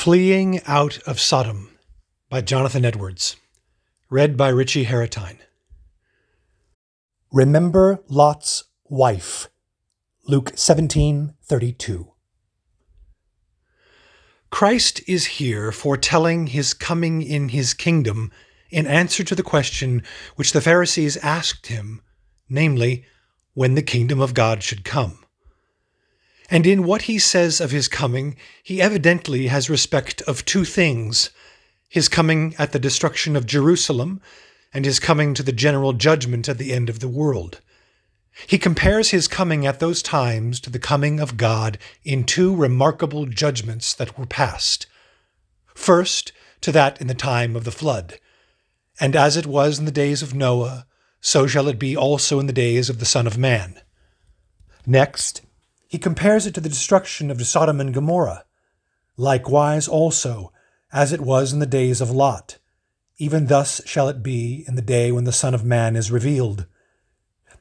Fleeing Out of Sodom by Jonathan Edwards. Read by Richie Haratine. Remember Lot's wife. Luke 17:32. Christ is here foretelling his coming in his kingdom in answer to the question which the Pharisees asked him, namely, when the kingdom of God should come. And in what he says of his coming, he evidently has respect of two things his coming at the destruction of Jerusalem, and his coming to the general judgment at the end of the world. He compares his coming at those times to the coming of God in two remarkable judgments that were passed. First, to that in the time of the flood. And as it was in the days of Noah, so shall it be also in the days of the Son of Man. Next, he compares it to the destruction of Sodom and Gomorrah. Likewise also, as it was in the days of Lot, even thus shall it be in the day when the Son of Man is revealed.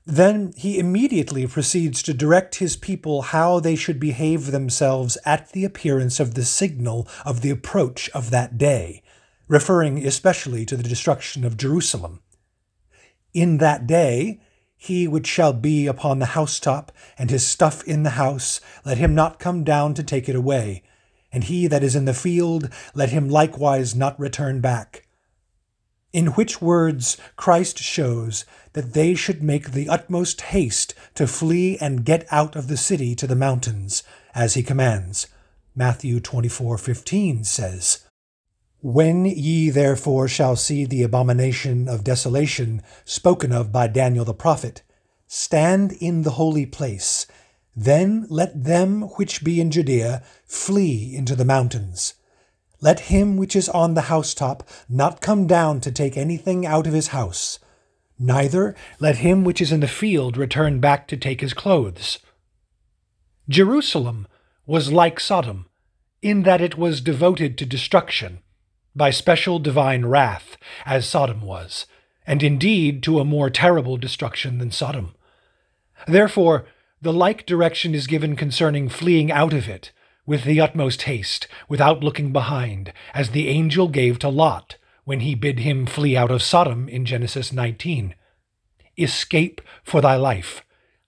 Then he immediately proceeds to direct his people how they should behave themselves at the appearance of the signal of the approach of that day, referring especially to the destruction of Jerusalem. In that day, he which shall be upon the housetop, and his stuff in the house, let him not come down to take it away. And he that is in the field, let him likewise not return back. In which words Christ shows that they should make the utmost haste to flee and get out of the city to the mountains, as he commands. Matthew 24:15 says, when ye therefore shall see the abomination of desolation spoken of by Daniel the prophet, stand in the holy place, then let them which be in Judea flee into the mountains. Let him which is on the housetop not come down to take anything out of his house, neither let him which is in the field return back to take his clothes. Jerusalem was like Sodom, in that it was devoted to destruction by special divine wrath, as Sodom was, and indeed to a more terrible destruction than Sodom. Therefore, the like direction is given concerning fleeing out of it, with the utmost haste, without looking behind, as the angel gave to Lot when he bid him flee out of Sodom in Genesis 19. Escape for thy life.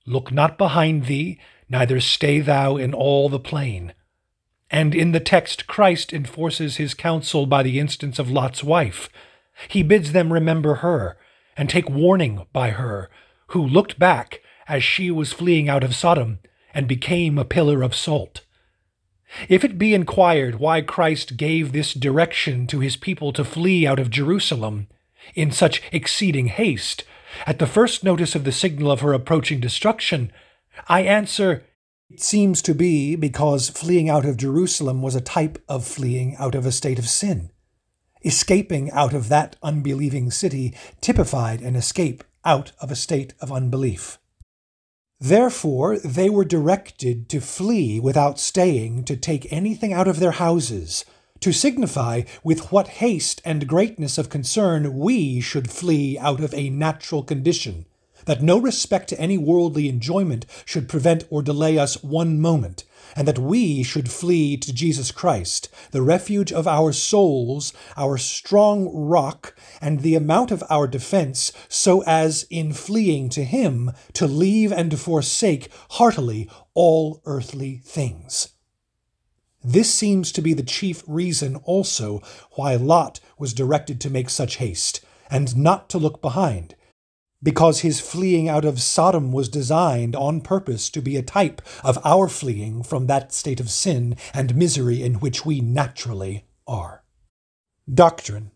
Look not behind thee, neither stay thou in all the plain. And in the text, Christ enforces his counsel by the instance of Lot's wife. He bids them remember her and take warning by her, who looked back as she was fleeing out of Sodom and became a pillar of salt. If it be inquired why Christ gave this direction to his people to flee out of Jerusalem in such exceeding haste, at the first notice of the signal of her approaching destruction, I answer, it seems to be because fleeing out of Jerusalem was a type of fleeing out of a state of sin. Escaping out of that unbelieving city typified an escape out of a state of unbelief. Therefore, they were directed to flee without staying to take anything out of their houses, to signify with what haste and greatness of concern we should flee out of a natural condition that no respect to any worldly enjoyment should prevent or delay us one moment, and that we should flee to Jesus Christ, the refuge of our souls, our strong rock, and the amount of our defense, so as in fleeing to Him to leave and forsake heartily all earthly things. This seems to be the chief reason also why Lot was directed to make such haste, and not to look behind, because his fleeing out of Sodom was designed on purpose to be a type of our fleeing from that state of sin and misery in which we naturally are. Doctrine.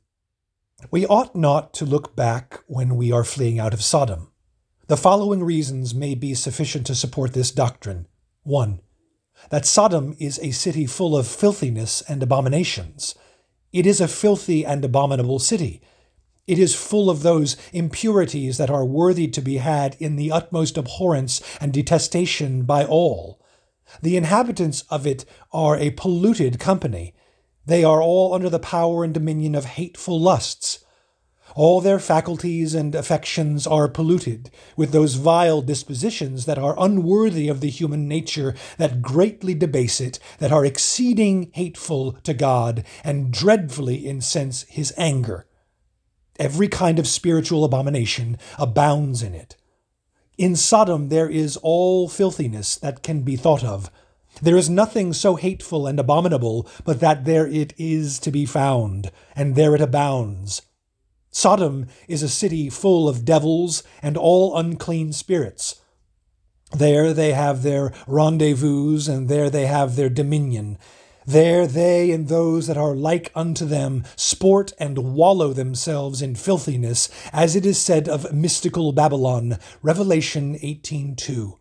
We ought not to look back when we are fleeing out of Sodom. The following reasons may be sufficient to support this doctrine. 1. That Sodom is a city full of filthiness and abominations. It is a filthy and abominable city it is full of those impurities that are worthy to be had in the utmost abhorrence and detestation by all. The inhabitants of it are a polluted company. They are all under the power and dominion of hateful lusts. All their faculties and affections are polluted with those vile dispositions that are unworthy of the human nature, that greatly debase it, that are exceeding hateful to God, and dreadfully incense his anger. Every kind of spiritual abomination abounds in it. In Sodom there is all filthiness that can be thought of. There is nothing so hateful and abominable but that there it is to be found, and there it abounds. Sodom is a city full of devils and all unclean spirits. There they have their rendezvous, and there they have their dominion. There they and those that are like unto them sport and wallow themselves in filthiness, as it is said of mystical Babylon, Revelation 18:2.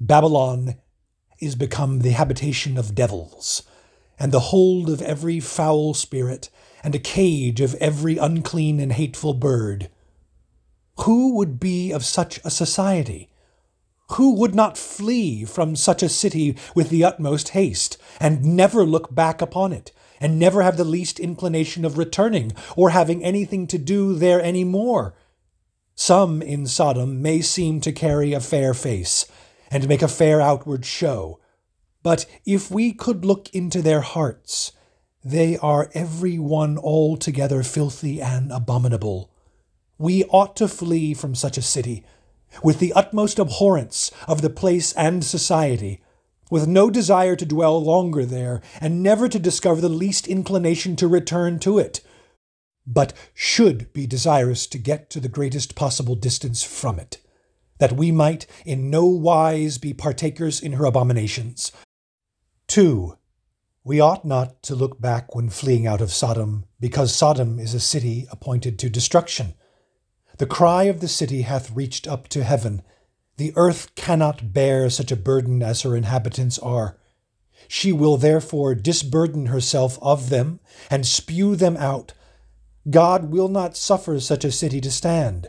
Babylon is become the habitation of devils, and the hold of every foul spirit, and a cage of every unclean and hateful bird. Who would be of such a society? Who would not flee from such a city with the utmost haste, and never look back upon it, and never have the least inclination of returning, or having anything to do there any more? Some in Sodom may seem to carry a fair face, and make a fair outward show, but if we could look into their hearts, they are every one altogether filthy and abominable. We ought to flee from such a city, with the utmost abhorrence of the place and society, with no desire to dwell longer there, and never to discover the least inclination to return to it, but should be desirous to get to the greatest possible distance from it, that we might in no wise be partakers in her abominations. 2. We ought not to look back when fleeing out of Sodom, because Sodom is a city appointed to destruction. The cry of the city hath reached up to heaven. The earth cannot bear such a burden as her inhabitants are. She will therefore disburden herself of them and spew them out. God will not suffer such a city to stand.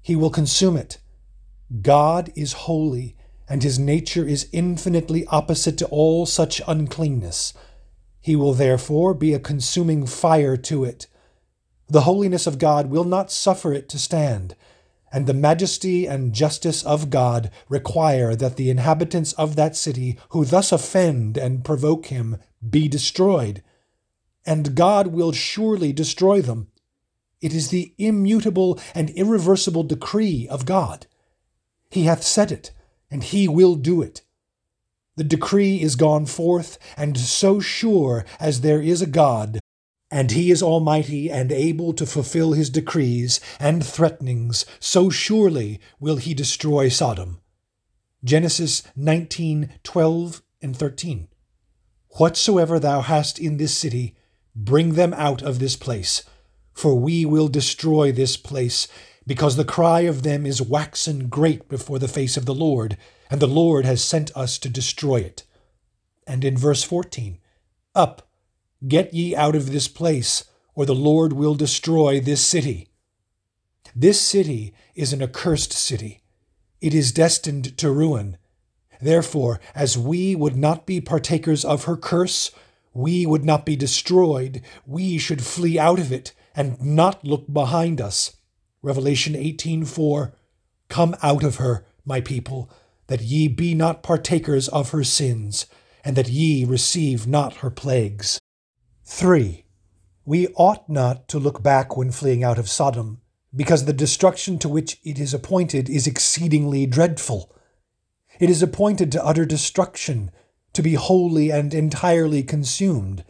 He will consume it. God is holy, and his nature is infinitely opposite to all such uncleanness. He will therefore be a consuming fire to it. The holiness of God will not suffer it to stand, and the majesty and justice of God require that the inhabitants of that city who thus offend and provoke him be destroyed. And God will surely destroy them. It is the immutable and irreversible decree of God. He hath said it, and he will do it. The decree is gone forth, and so sure as there is a God, and he is almighty and able to fulfill his decrees and threatenings, so surely will he destroy Sodom. Genesis 19 12 and 13. Whatsoever thou hast in this city, bring them out of this place, for we will destroy this place, because the cry of them is waxen great before the face of the Lord and the Lord has sent us to destroy it. And in verse 14, Up, get ye out of this place, or the Lord will destroy this city. This city is an accursed city. It is destined to ruin. Therefore, as we would not be partakers of her curse, we would not be destroyed, we should flee out of it and not look behind us. Revelation 18:4 Come out of her, my people, that ye be not partakers of her sins, and that ye receive not her plagues. 3. We ought not to look back when fleeing out of Sodom, because the destruction to which it is appointed is exceedingly dreadful. It is appointed to utter destruction, to be wholly and entirely consumed.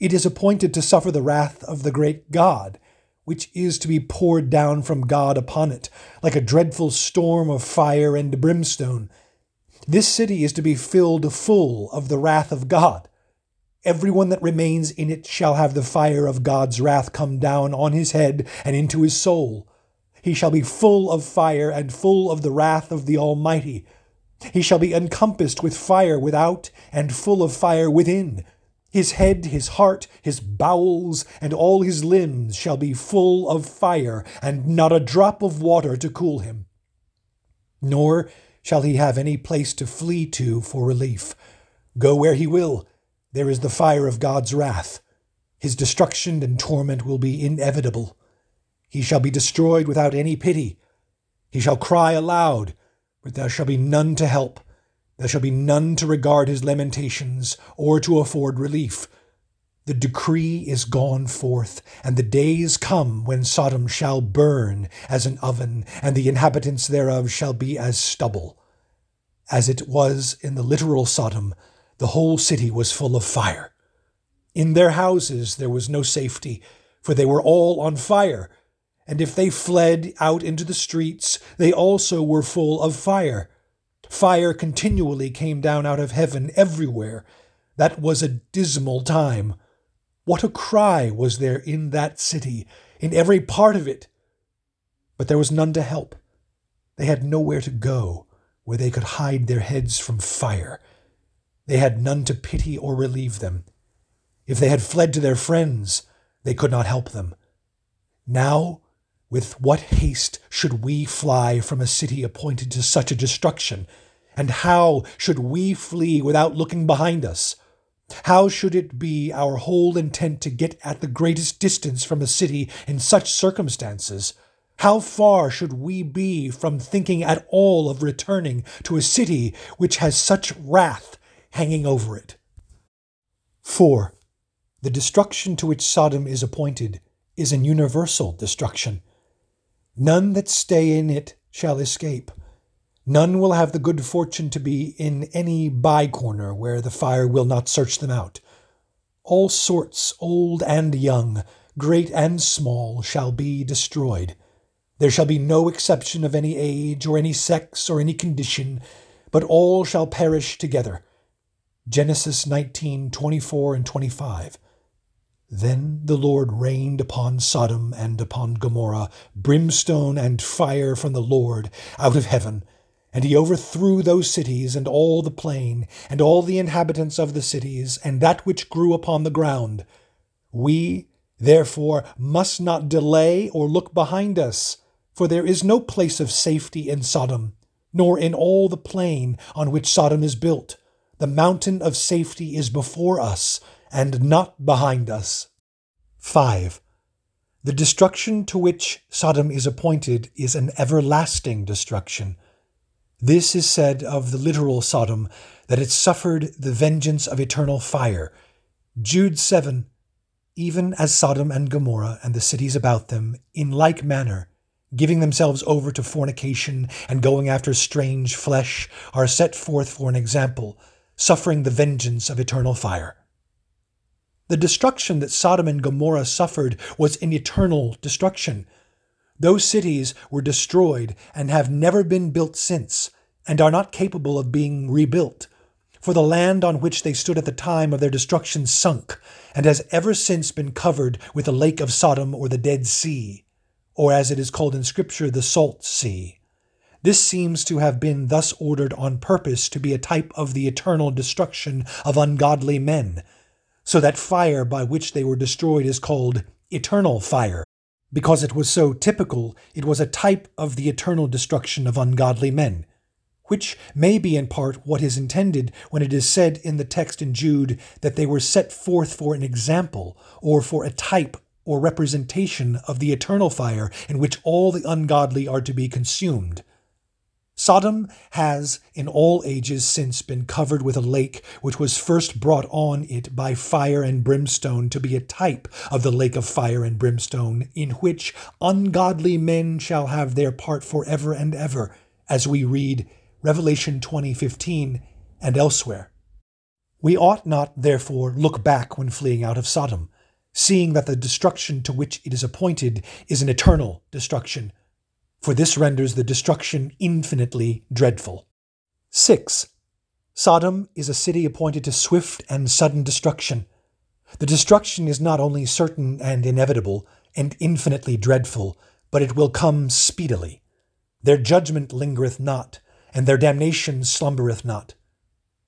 It is appointed to suffer the wrath of the great God, which is to be poured down from God upon it, like a dreadful storm of fire and brimstone. This city is to be filled full of the wrath of God. Everyone that remains in it shall have the fire of God's wrath come down on his head and into his soul. He shall be full of fire and full of the wrath of the Almighty. He shall be encompassed with fire without and full of fire within. His head, his heart, his bowels, and all his limbs shall be full of fire, and not a drop of water to cool him. Nor shall he have any place to flee to for relief. Go where he will, there is the fire of God's wrath. His destruction and torment will be inevitable. He shall be destroyed without any pity. He shall cry aloud, but there shall be none to help. There shall be none to regard his lamentations, or to afford relief. The decree is gone forth, and the days come when Sodom shall burn as an oven, and the inhabitants thereof shall be as stubble. As it was in the literal Sodom, the whole city was full of fire. In their houses there was no safety, for they were all on fire. And if they fled out into the streets, they also were full of fire. Fire continually came down out of heaven everywhere. That was a dismal time. What a cry was there in that city, in every part of it! But there was none to help. They had nowhere to go where they could hide their heads from fire. They had none to pity or relieve them. If they had fled to their friends, they could not help them. Now, with what haste should we fly from a city appointed to such a destruction? And how should we flee without looking behind us? How should it be our whole intent to get at the greatest distance from a city in such circumstances? How far should we be from thinking at all of returning to a city which has such wrath hanging over it? 4. The destruction to which Sodom is appointed is an universal destruction. None that stay in it shall escape. None will have the good fortune to be in any by corner where the fire will not search them out. All sorts, old and young, great and small, shall be destroyed. There shall be no exception of any age, or any sex, or any condition, but all shall perish together. Genesis 19 24 and 25. Then the Lord rained upon Sodom and upon Gomorrah brimstone and fire from the Lord out of heaven, and he overthrew those cities and all the plain, and all the inhabitants of the cities, and that which grew upon the ground. We, therefore, must not delay or look behind us, for there is no place of safety in Sodom, nor in all the plain on which Sodom is built. The mountain of safety is before us and not behind us. 5. The destruction to which Sodom is appointed is an everlasting destruction. This is said of the literal Sodom, that it suffered the vengeance of eternal fire. Jude 7 Even as Sodom and Gomorrah and the cities about them, in like manner, giving themselves over to fornication and going after strange flesh, are set forth for an example, suffering the vengeance of eternal fire. The destruction that Sodom and Gomorrah suffered was an eternal destruction. Those cities were destroyed and have never been built since, and are not capable of being rebuilt. For the land on which they stood at the time of their destruction sunk, and has ever since been covered with the lake of Sodom or the Dead Sea, or as it is called in Scripture, the Salt Sea. This seems to have been thus ordered on purpose to be a type of the eternal destruction of ungodly men so that fire by which they were destroyed is called eternal fire. Because it was so typical, it was a type of the eternal destruction of ungodly men, which may be in part what is intended when it is said in the text in Jude that they were set forth for an example, or for a type or representation of the eternal fire in which all the ungodly are to be consumed. Sodom has in all ages since been covered with a lake which was first brought on it by fire and brimstone to be a type of the lake of fire and brimstone, in which ungodly men shall have their part forever and ever, as we read Revelation 20:15 and elsewhere. We ought not, therefore, look back when fleeing out of Sodom, seeing that the destruction to which it is appointed is an eternal destruction for this renders the destruction infinitely dreadful. 6. Sodom is a city appointed to swift and sudden destruction. The destruction is not only certain and inevitable and infinitely dreadful, but it will come speedily. Their judgment lingereth not, and their damnation slumbereth not.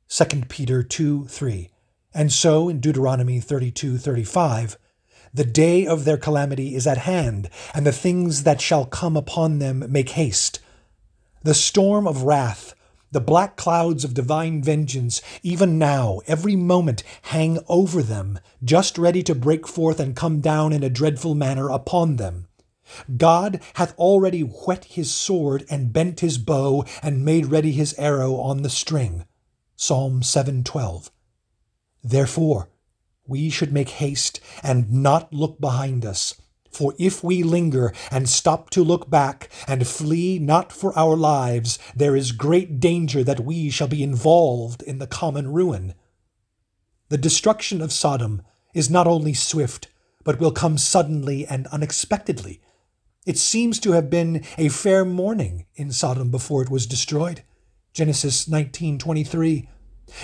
2 Peter 2 3. And so in Deuteronomy 32 35, the day of their calamity is at hand, and the things that shall come upon them make haste. The storm of wrath, the black clouds of divine vengeance, even now, every moment, hang over them, just ready to break forth and come down in a dreadful manner upon them. God hath already whet his sword and bent his bow and made ready his arrow on the string. Psalm 712. Therefore, we should make haste and not look behind us. For if we linger and stop to look back and flee not for our lives, there is great danger that we shall be involved in the common ruin. The destruction of Sodom is not only swift, but will come suddenly and unexpectedly. It seems to have been a fair morning in Sodom before it was destroyed. Genesis 19:23.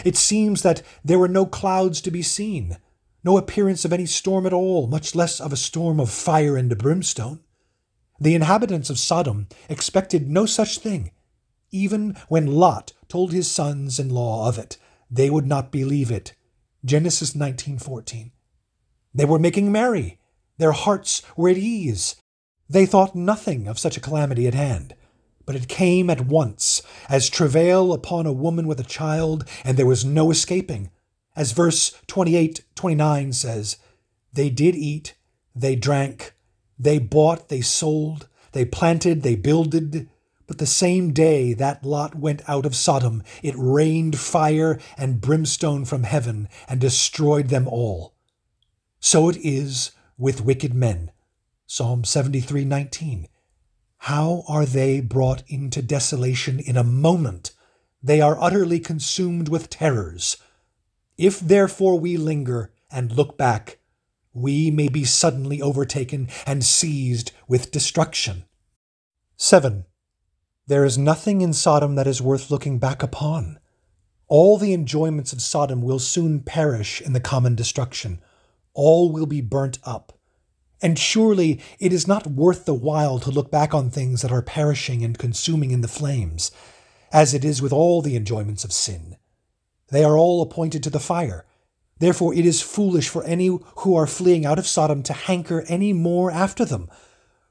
It seems that there were no clouds to be seen, no appearance of any storm at all, much less of a storm of fire and brimstone. The inhabitants of Sodom expected no such thing. Even when Lot told his sons in law of it, they would not believe it Genesis 19:14. They were making merry. Their hearts were at ease. They thought nothing of such a calamity at hand. But it came at once, as travail upon a woman with a child, and there was no escaping. As verse 28 29 says, They did eat, they drank, they bought, they sold, they planted, they builded, but the same day that Lot went out of Sodom, it rained fire and brimstone from heaven and destroyed them all. So it is with wicked men. Psalm 73:19. How are they brought into desolation in a moment? They are utterly consumed with terrors. If therefore we linger and look back, we may be suddenly overtaken and seized with destruction. 7. There is nothing in Sodom that is worth looking back upon. All the enjoyments of Sodom will soon perish in the common destruction. All will be burnt up. And surely it is not worth the while to look back on things that are perishing and consuming in the flames, as it is with all the enjoyments of sin. They are all appointed to the fire. Therefore it is foolish for any who are fleeing out of Sodom to hanker any more after them.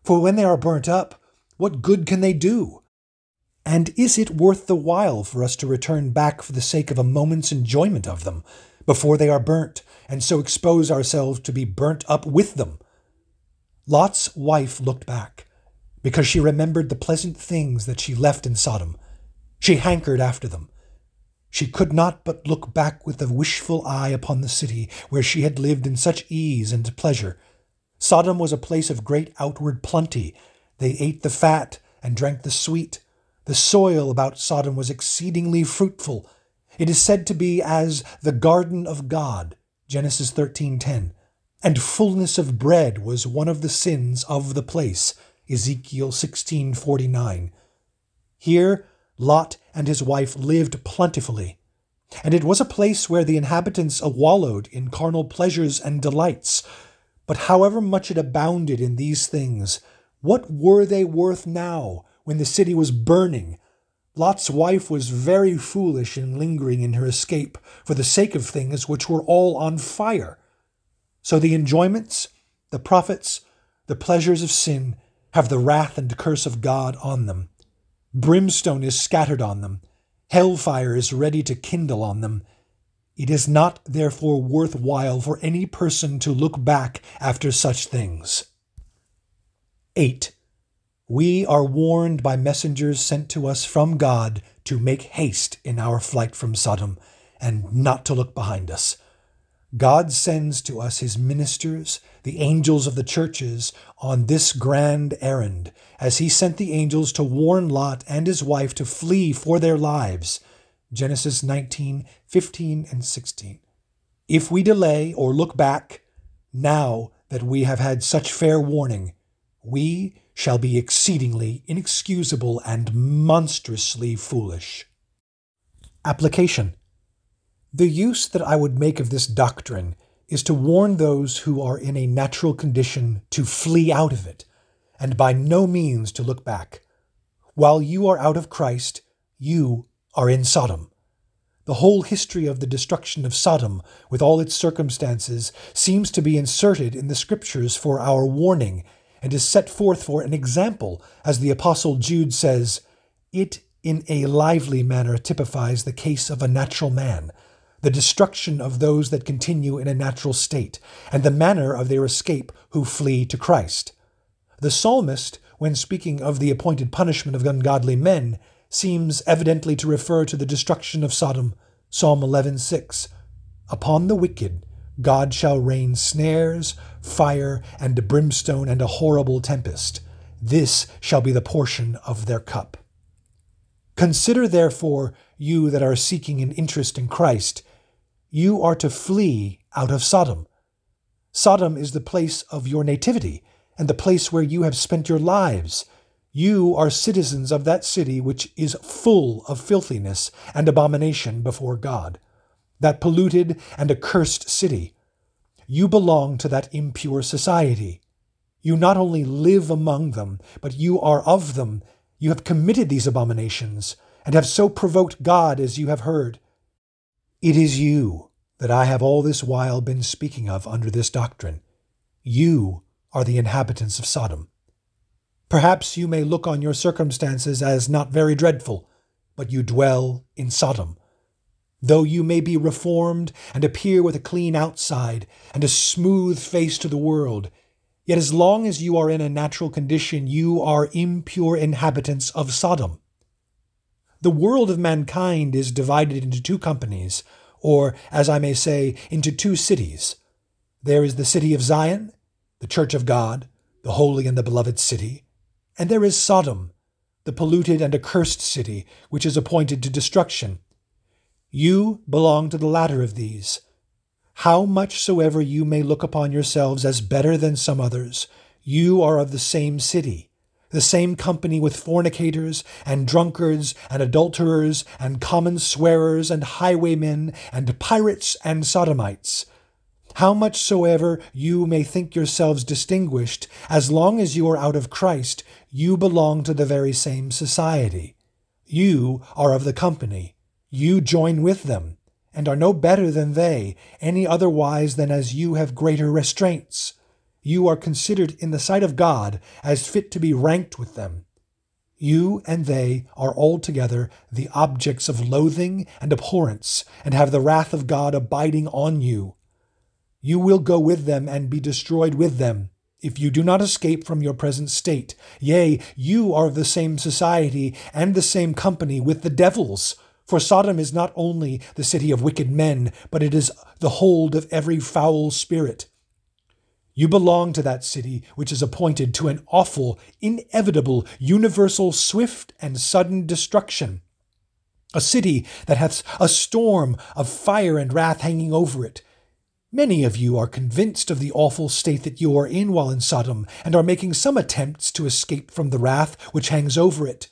For when they are burnt up, what good can they do? And is it worth the while for us to return back for the sake of a moment's enjoyment of them, before they are burnt, and so expose ourselves to be burnt up with them? Lot's wife looked back, because she remembered the pleasant things that she left in Sodom. She hankered after them. She could not but look back with a wishful eye upon the city where she had lived in such ease and pleasure. Sodom was a place of great outward plenty. They ate the fat and drank the sweet. The soil about Sodom was exceedingly fruitful. It is said to be as the garden of God, Genesis 13:10. And fullness of bread was one of the sins of the place, Ezekiel 16:49. Here Lot and his wife lived plentifully, and it was a place where the inhabitants wallowed in carnal pleasures and delights. But however much it abounded in these things, what were they worth now when the city was burning. Lot's wife was very foolish in lingering in her escape for the sake of things which were all on fire. So the enjoyments, the profits, the pleasures of sin have the wrath and curse of God on them. Brimstone is scattered on them, hellfire is ready to kindle on them. It is not therefore worth while for any person to look back after such things. 8. We are warned by messengers sent to us from God to make haste in our flight from Sodom and not to look behind us. God sends to us his ministers, the angels of the churches, on this grand errand, as he sent the angels to warn Lot and his wife to flee for their lives. Genesis 19, 15, and 16. If we delay or look back, now that we have had such fair warning, we shall be exceedingly inexcusable and monstrously foolish. Application The use that I would make of this doctrine is to warn those who are in a natural condition to flee out of it, and by no means to look back. While you are out of Christ, you are in Sodom. The whole history of the destruction of Sodom, with all its circumstances, seems to be inserted in the Scriptures for our warning and is set forth for an example, as the Apostle Jude says, It in a lively manner typifies the case of a natural man, the destruction of those that continue in a natural state, and the manner of their escape who flee to Christ. The psalmist, when speaking of the appointed punishment of ungodly men, seems evidently to refer to the destruction of Sodom. Psalm 11:6. Upon the wicked God shall rain snares, fire, and brimstone, and a horrible tempest. This shall be the portion of their cup. Consider therefore, you that are seeking an interest in Christ, you are to flee out of Sodom. Sodom is the place of your nativity, and the place where you have spent your lives. You are citizens of that city which is full of filthiness and abomination before God that polluted and accursed city. You belong to that impure society. You not only live among them, but you are of them. You have committed these abominations, and have so provoked God as you have heard. It is you that I have all this while been speaking of under this doctrine. You are the inhabitants of Sodom. Perhaps you may look on your circumstances as not very dreadful, but you dwell in Sodom Though you may be reformed and appear with a clean outside and a smooth face to the world, yet as long as you are in a natural condition, you are impure inhabitants of Sodom. The world of mankind is divided into two companies, or, as I may say, into two cities. There is the city of Zion, the church of God, the holy and the beloved city, and there is Sodom, the polluted and accursed city, which is appointed to destruction you belong to the latter of these. How much soever you may look upon yourselves as better than some others, you are of the same city, the same company with fornicators, and drunkards, and adulterers, and common swearers, and highwaymen, and pirates, and sodomites. How much soever you may think yourselves distinguished, as long as you are out of Christ, you belong to the very same society. You are of the company. You join with them, and are no better than they, any otherwise than as you have greater restraints. You are considered in the sight of God as fit to be ranked with them. You and they are altogether the objects of loathing and abhorrence, and have the wrath of God abiding on you. You will go with them and be destroyed with them, if you do not escape from your present state. Yea, you are of the same society and the same company with the devils for Sodom is not only the city of wicked men, but it is the hold of every foul spirit. You belong to that city which is appointed to an awful, inevitable, universal, swift, and sudden destruction. A city that hath a storm of fire and wrath hanging over it. Many of you are convinced of the awful state that you are in while in Sodom, and are making some attempts to escape from the wrath which hangs over it.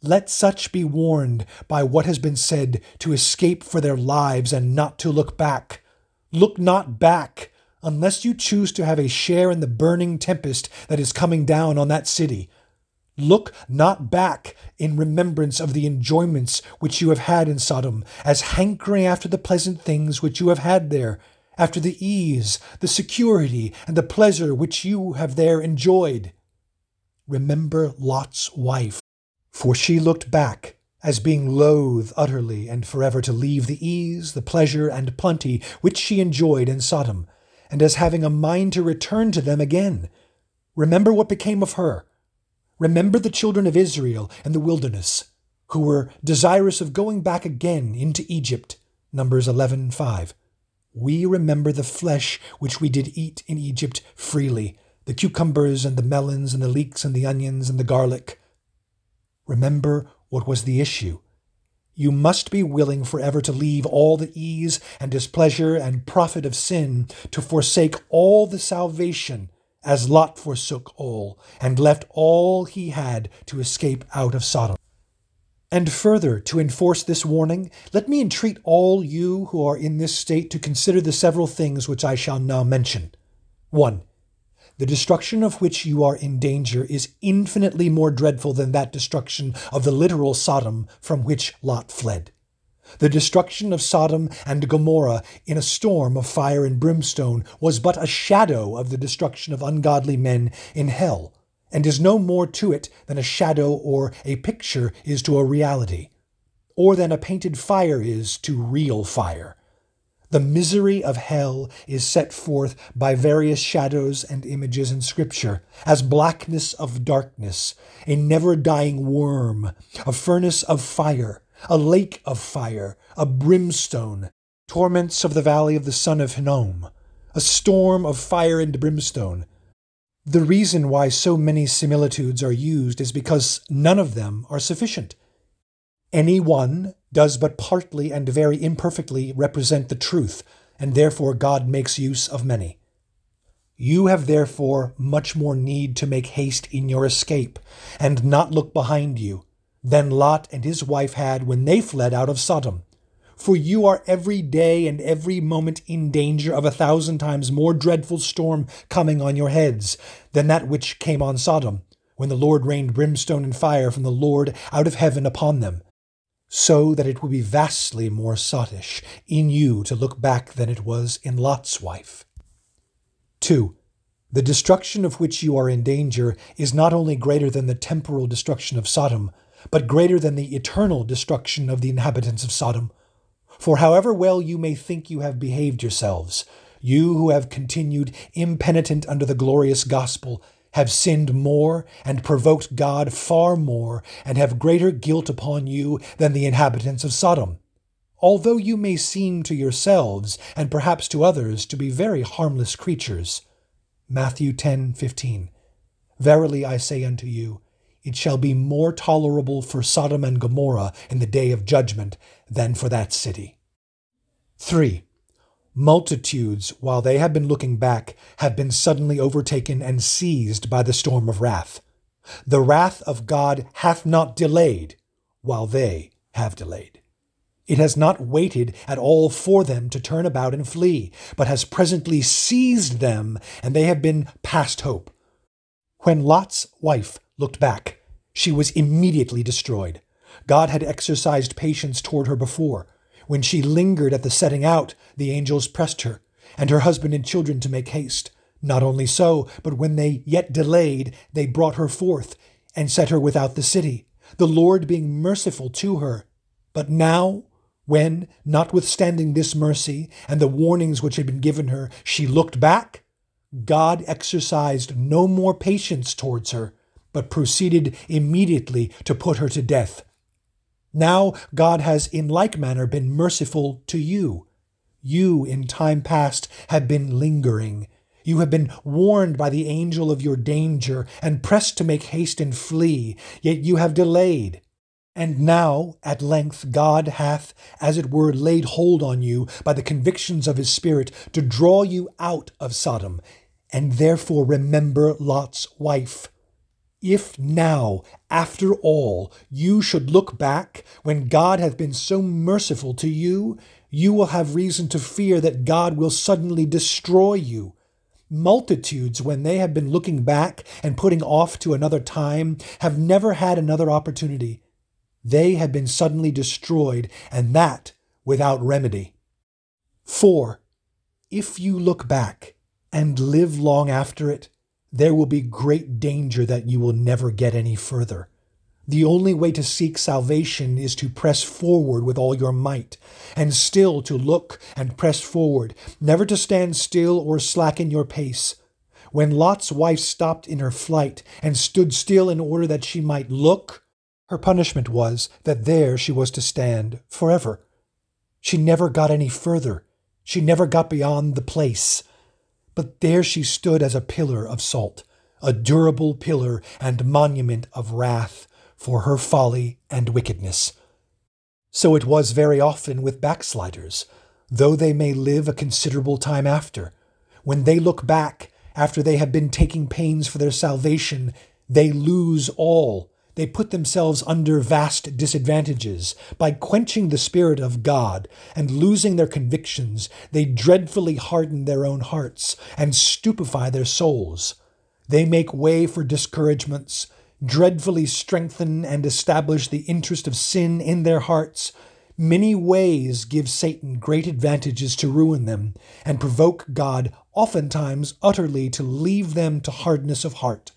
Let such be warned by what has been said to escape for their lives and not to look back. Look not back, unless you choose to have a share in the burning tempest that is coming down on that city. Look not back in remembrance of the enjoyments which you have had in Sodom, as hankering after the pleasant things which you have had there, after the ease, the security, and the pleasure which you have there enjoyed. Remember Lot's wife for she looked back, as being loath utterly and forever to leave the ease, the pleasure, and plenty which she enjoyed in Sodom, and as having a mind to return to them again. Remember what became of her. Remember the children of Israel in the wilderness, who were desirous of going back again into Egypt. Numbers 11:5. We remember the flesh which we did eat in Egypt freely, the cucumbers and the melons and the leeks and the onions and the garlic Remember what was the issue. You must be willing forever to leave all the ease and displeasure and profit of sin, to forsake all the salvation, as Lot forsook all, and left all he had to escape out of Sodom. And further, to enforce this warning, let me entreat all you who are in this state to consider the several things which I shall now mention. 1 the destruction of which you are in danger is infinitely more dreadful than that destruction of the literal Sodom from which Lot fled. The destruction of Sodom and Gomorrah in a storm of fire and brimstone was but a shadow of the destruction of ungodly men in hell, and is no more to it than a shadow or a picture is to a reality, or than a painted fire is to real fire. The misery of hell is set forth by various shadows and images in Scripture as blackness of darkness, a never dying worm, a furnace of fire, a lake of fire, a brimstone, torments of the valley of the son of Hinnom, a storm of fire and brimstone. The reason why so many similitudes are used is because none of them are sufficient. Any one does but partly and very imperfectly represent the truth, and therefore God makes use of many. You have therefore much more need to make haste in your escape, and not look behind you, than Lot and his wife had when they fled out of Sodom. For you are every day and every moment in danger of a thousand times more dreadful storm coming on your heads than that which came on Sodom, when the Lord rained brimstone and fire from the Lord out of heaven upon them so that it would be vastly more sottish in you to look back than it was in Lot's wife. 2. The destruction of which you are in danger is not only greater than the temporal destruction of Sodom, but greater than the eternal destruction of the inhabitants of Sodom. For however well you may think you have behaved yourselves, you who have continued impenitent under the glorious gospel, have sinned more and provoked God far more and have greater guilt upon you than the inhabitants of Sodom. Although you may seem to yourselves and perhaps to others to be very harmless creatures. Matthew 10:15. Verily I say unto you, it shall be more tolerable for Sodom and Gomorrah in the day of judgment than for that city. 3. Multitudes, while they have been looking back, have been suddenly overtaken and seized by the storm of wrath. The wrath of God hath not delayed, while they have delayed. It has not waited at all for them to turn about and flee, but has presently seized them, and they have been past hope. When Lot's wife looked back, she was immediately destroyed. God had exercised patience toward her before. When she lingered at the setting out, the angels pressed her, and her husband and children to make haste. Not only so, but when they yet delayed, they brought her forth, and set her without the city, the Lord being merciful to her. But now, when, notwithstanding this mercy and the warnings which had been given her, she looked back, God exercised no more patience towards her, but proceeded immediately to put her to death. Now God has in like manner been merciful to you. You in time past have been lingering. You have been warned by the angel of your danger and pressed to make haste and flee, yet you have delayed. And now, at length, God hath, as it were, laid hold on you by the convictions of his Spirit to draw you out of Sodom, and therefore remember Lot's wife. If now, after all, you should look back when God hath been so merciful to you, you will have reason to fear that God will suddenly destroy you. Multitudes, when they have been looking back and putting off to another time, have never had another opportunity. They have been suddenly destroyed, and that without remedy. 4. If you look back and live long after it, there will be great danger that you will never get any further. The only way to seek salvation is to press forward with all your might, and still to look and press forward, never to stand still or slacken your pace. When Lot's wife stopped in her flight and stood still in order that she might look, her punishment was that there she was to stand forever. She never got any further. She never got beyond the place. But there she stood as a pillar of salt, a durable pillar and monument of wrath for her folly and wickedness. So it was very often with backsliders, though they may live a considerable time after. When they look back, after they have been taking pains for their salvation, they lose all they put themselves under vast disadvantages. By quenching the Spirit of God and losing their convictions, they dreadfully harden their own hearts and stupefy their souls. They make way for discouragements, dreadfully strengthen and establish the interest of sin in their hearts. Many ways give Satan great advantages to ruin them, and provoke God oftentimes utterly to leave them to hardness of heart.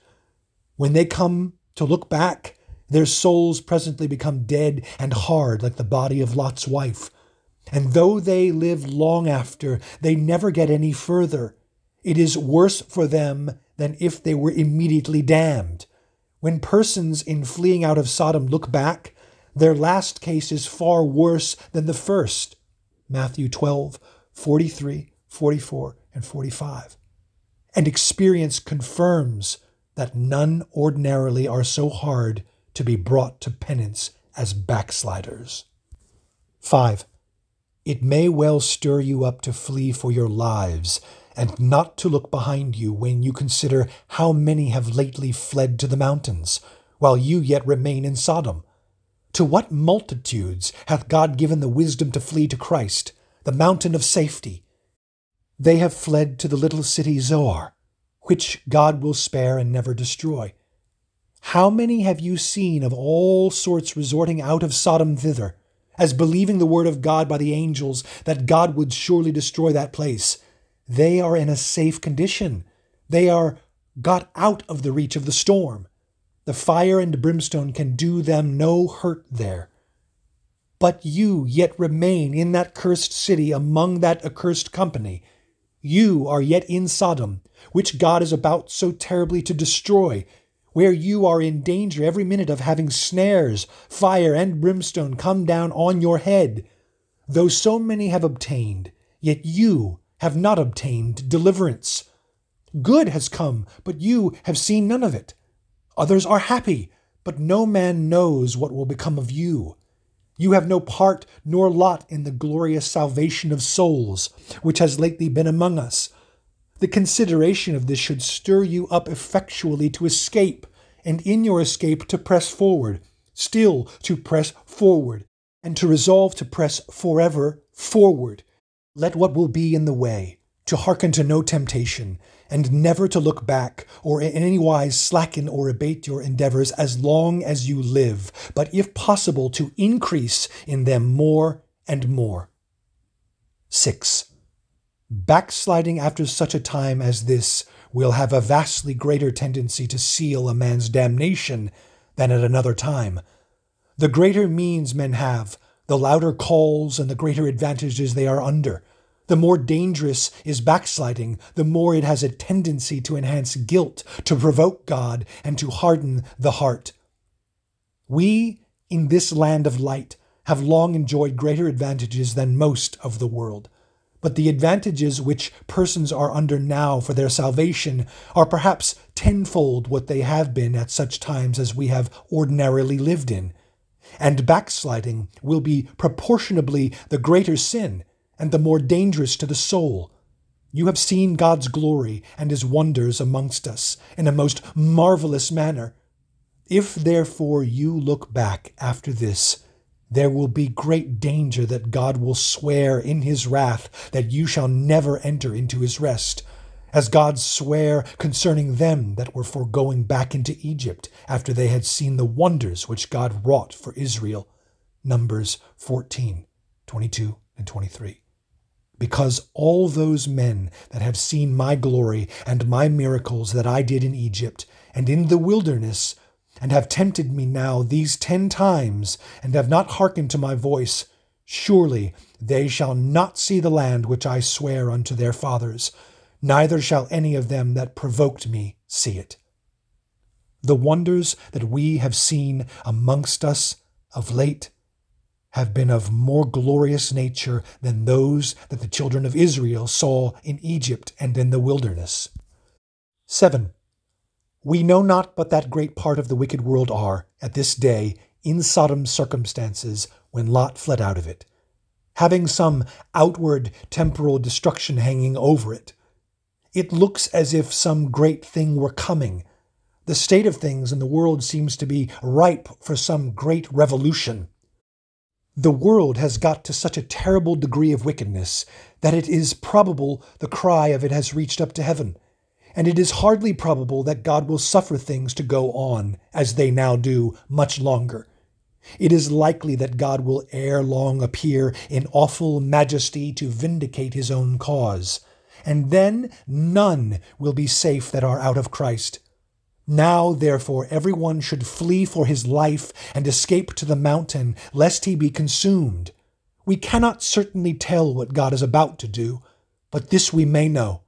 When they come to look back, their souls presently become dead and hard like the body of Lot's wife. And though they live long after, they never get any further. It is worse for them than if they were immediately damned. When persons in fleeing out of Sodom look back, their last case is far worse than the first. Matthew 12, 43, 44, and 45. And experience confirms that none ordinarily are so hard to be brought to penance as backsliders. 5. It may well stir you up to flee for your lives, and not to look behind you when you consider how many have lately fled to the mountains, while you yet remain in Sodom. To what multitudes hath God given the wisdom to flee to Christ, the mountain of safety? They have fled to the little city Zoar, which God will spare and never destroy. How many have you seen of all sorts resorting out of Sodom thither, as believing the word of God by the angels that God would surely destroy that place? They are in a safe condition. They are got out of the reach of the storm. The fire and brimstone can do them no hurt there. But you yet remain in that cursed city among that accursed company. You are yet in Sodom, which God is about so terribly to destroy, where you are in danger every minute of having snares, fire, and brimstone come down on your head. Though so many have obtained, yet you have not obtained deliverance. Good has come, but you have seen none of it. Others are happy, but no man knows what will become of you. You have no part nor lot in the glorious salvation of souls, which has lately been among us. The consideration of this should stir you up effectually to escape, and in your escape to press forward, still to press forward, and to resolve to press forever forward. Let what will be in the way, to hearken to no temptation, and never to look back, or in any wise slacken or abate your endeavors as long as you live, but if possible to increase in them more and more. 6. Backsliding after such a time as this will have a vastly greater tendency to seal a man's damnation than at another time. The greater means men have, the louder calls and the greater advantages they are under. The more dangerous is backsliding, the more it has a tendency to enhance guilt, to provoke God, and to harden the heart. We, in this land of light, have long enjoyed greater advantages than most of the world. But the advantages which persons are under now for their salvation are perhaps tenfold what they have been at such times as we have ordinarily lived in. And backsliding will be proportionably the greater sin and the more dangerous to the soul. You have seen God's glory and his wonders amongst us in a most marvelous manner. If therefore you look back after this, there will be great danger that God will swear in his wrath that you shall never enter into his rest, as God sware concerning them that were for going back into Egypt after they had seen the wonders which God wrought for Israel. Numbers 14, 22, and 23. Because all those men that have seen my glory and my miracles that I did in Egypt and in the wilderness and have tempted me now these ten times, and have not hearkened to my voice, surely they shall not see the land which I swear unto their fathers, neither shall any of them that provoked me see it. The wonders that we have seen amongst us of late have been of more glorious nature than those that the children of Israel saw in Egypt and in the wilderness. 7. We know not but that great part of the wicked world are, at this day, in Sodom's circumstances when Lot fled out of it, having some outward temporal destruction hanging over it. It looks as if some great thing were coming. The state of things in the world seems to be ripe for some great revolution. The world has got to such a terrible degree of wickedness that it is probable the cry of it has reached up to heaven and it is hardly probable that God will suffer things to go on, as they now do, much longer. It is likely that God will ere long appear in awful majesty to vindicate his own cause, and then none will be safe that are out of Christ. Now, therefore, every one should flee for his life and escape to the mountain, lest he be consumed. We cannot certainly tell what God is about to do, but this we may know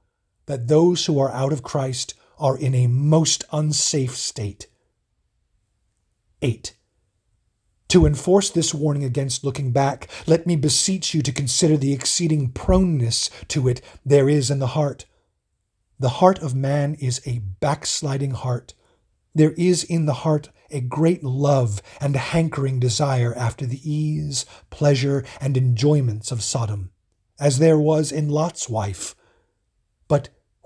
that those who are out of Christ are in a most unsafe state. 8. To enforce this warning against looking back, let me beseech you to consider the exceeding proneness to it there is in the heart. The heart of man is a backsliding heart. There is in the heart a great love and hankering desire after the ease, pleasure, and enjoyments of Sodom, as there was in Lot's wife.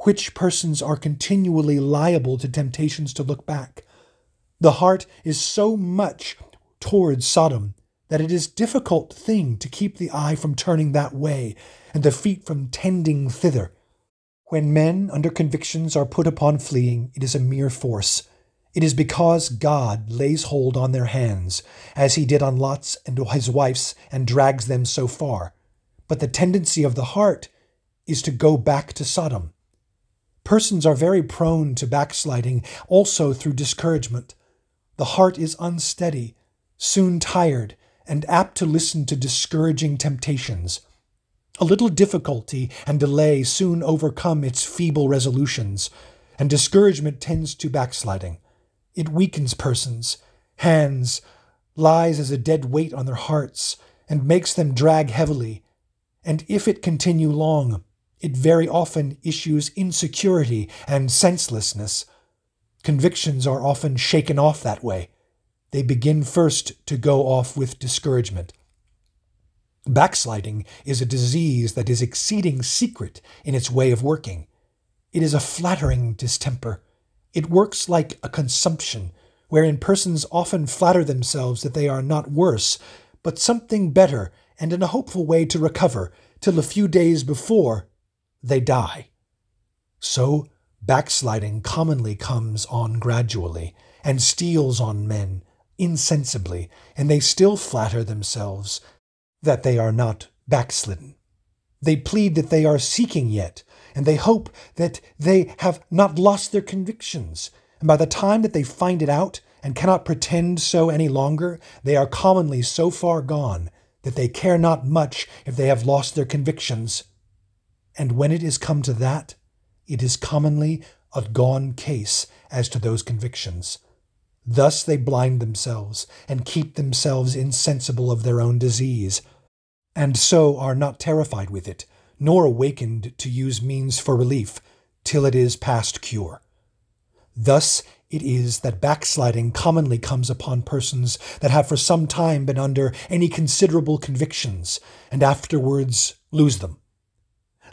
Which persons are continually liable to temptations to look back? The heart is so much towards Sodom that it is difficult thing to keep the eye from turning that way and the feet from tending thither. When men under convictions are put upon fleeing, it is a mere force it is because God lays hold on their hands, as he did on Lot's and his wife's, and drags them so far. But the tendency of the heart is to go back to Sodom. Persons are very prone to backsliding also through discouragement. The heart is unsteady, soon tired, and apt to listen to discouraging temptations. A little difficulty and delay soon overcome its feeble resolutions, and discouragement tends to backsliding. It weakens persons, hands, lies as a dead weight on their hearts, and makes them drag heavily. And if it continue long, it very often issues insecurity and senselessness. Convictions are often shaken off that way. They begin first to go off with discouragement. Backsliding is a disease that is exceeding secret in its way of working. It is a flattering distemper it works like a consumption, wherein persons often flatter themselves that they are not worse, but something better and in a hopeful way to recover, till a few days before they die. So, backsliding commonly comes on gradually, and steals on men insensibly, and they still flatter themselves that they are not backslidden. They plead that they are seeking yet, and they hope that they have not lost their convictions. And by the time that they find it out and cannot pretend so any longer, they are commonly so far gone that they care not much if they have lost their convictions. And when it is come to that, it is commonly a gone case as to those convictions. Thus they blind themselves and keep themselves insensible of their own disease, and so are not terrified with it, nor awakened to use means for relief till it is past cure. Thus it is that backsliding commonly comes upon persons that have for some time been under any considerable convictions, and afterwards lose them.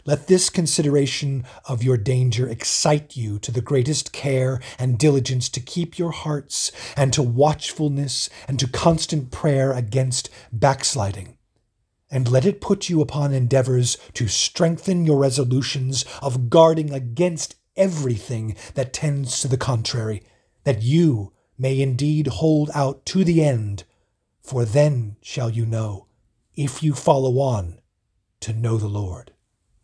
Let this consideration of your danger excite you to the greatest care and diligence to keep your hearts, and to watchfulness and to constant prayer against backsliding and let it put you upon endeavors to strengthen your resolutions of guarding against everything that tends to the contrary, that you may indeed hold out to the end, for then shall you know, if you follow on, to know the Lord.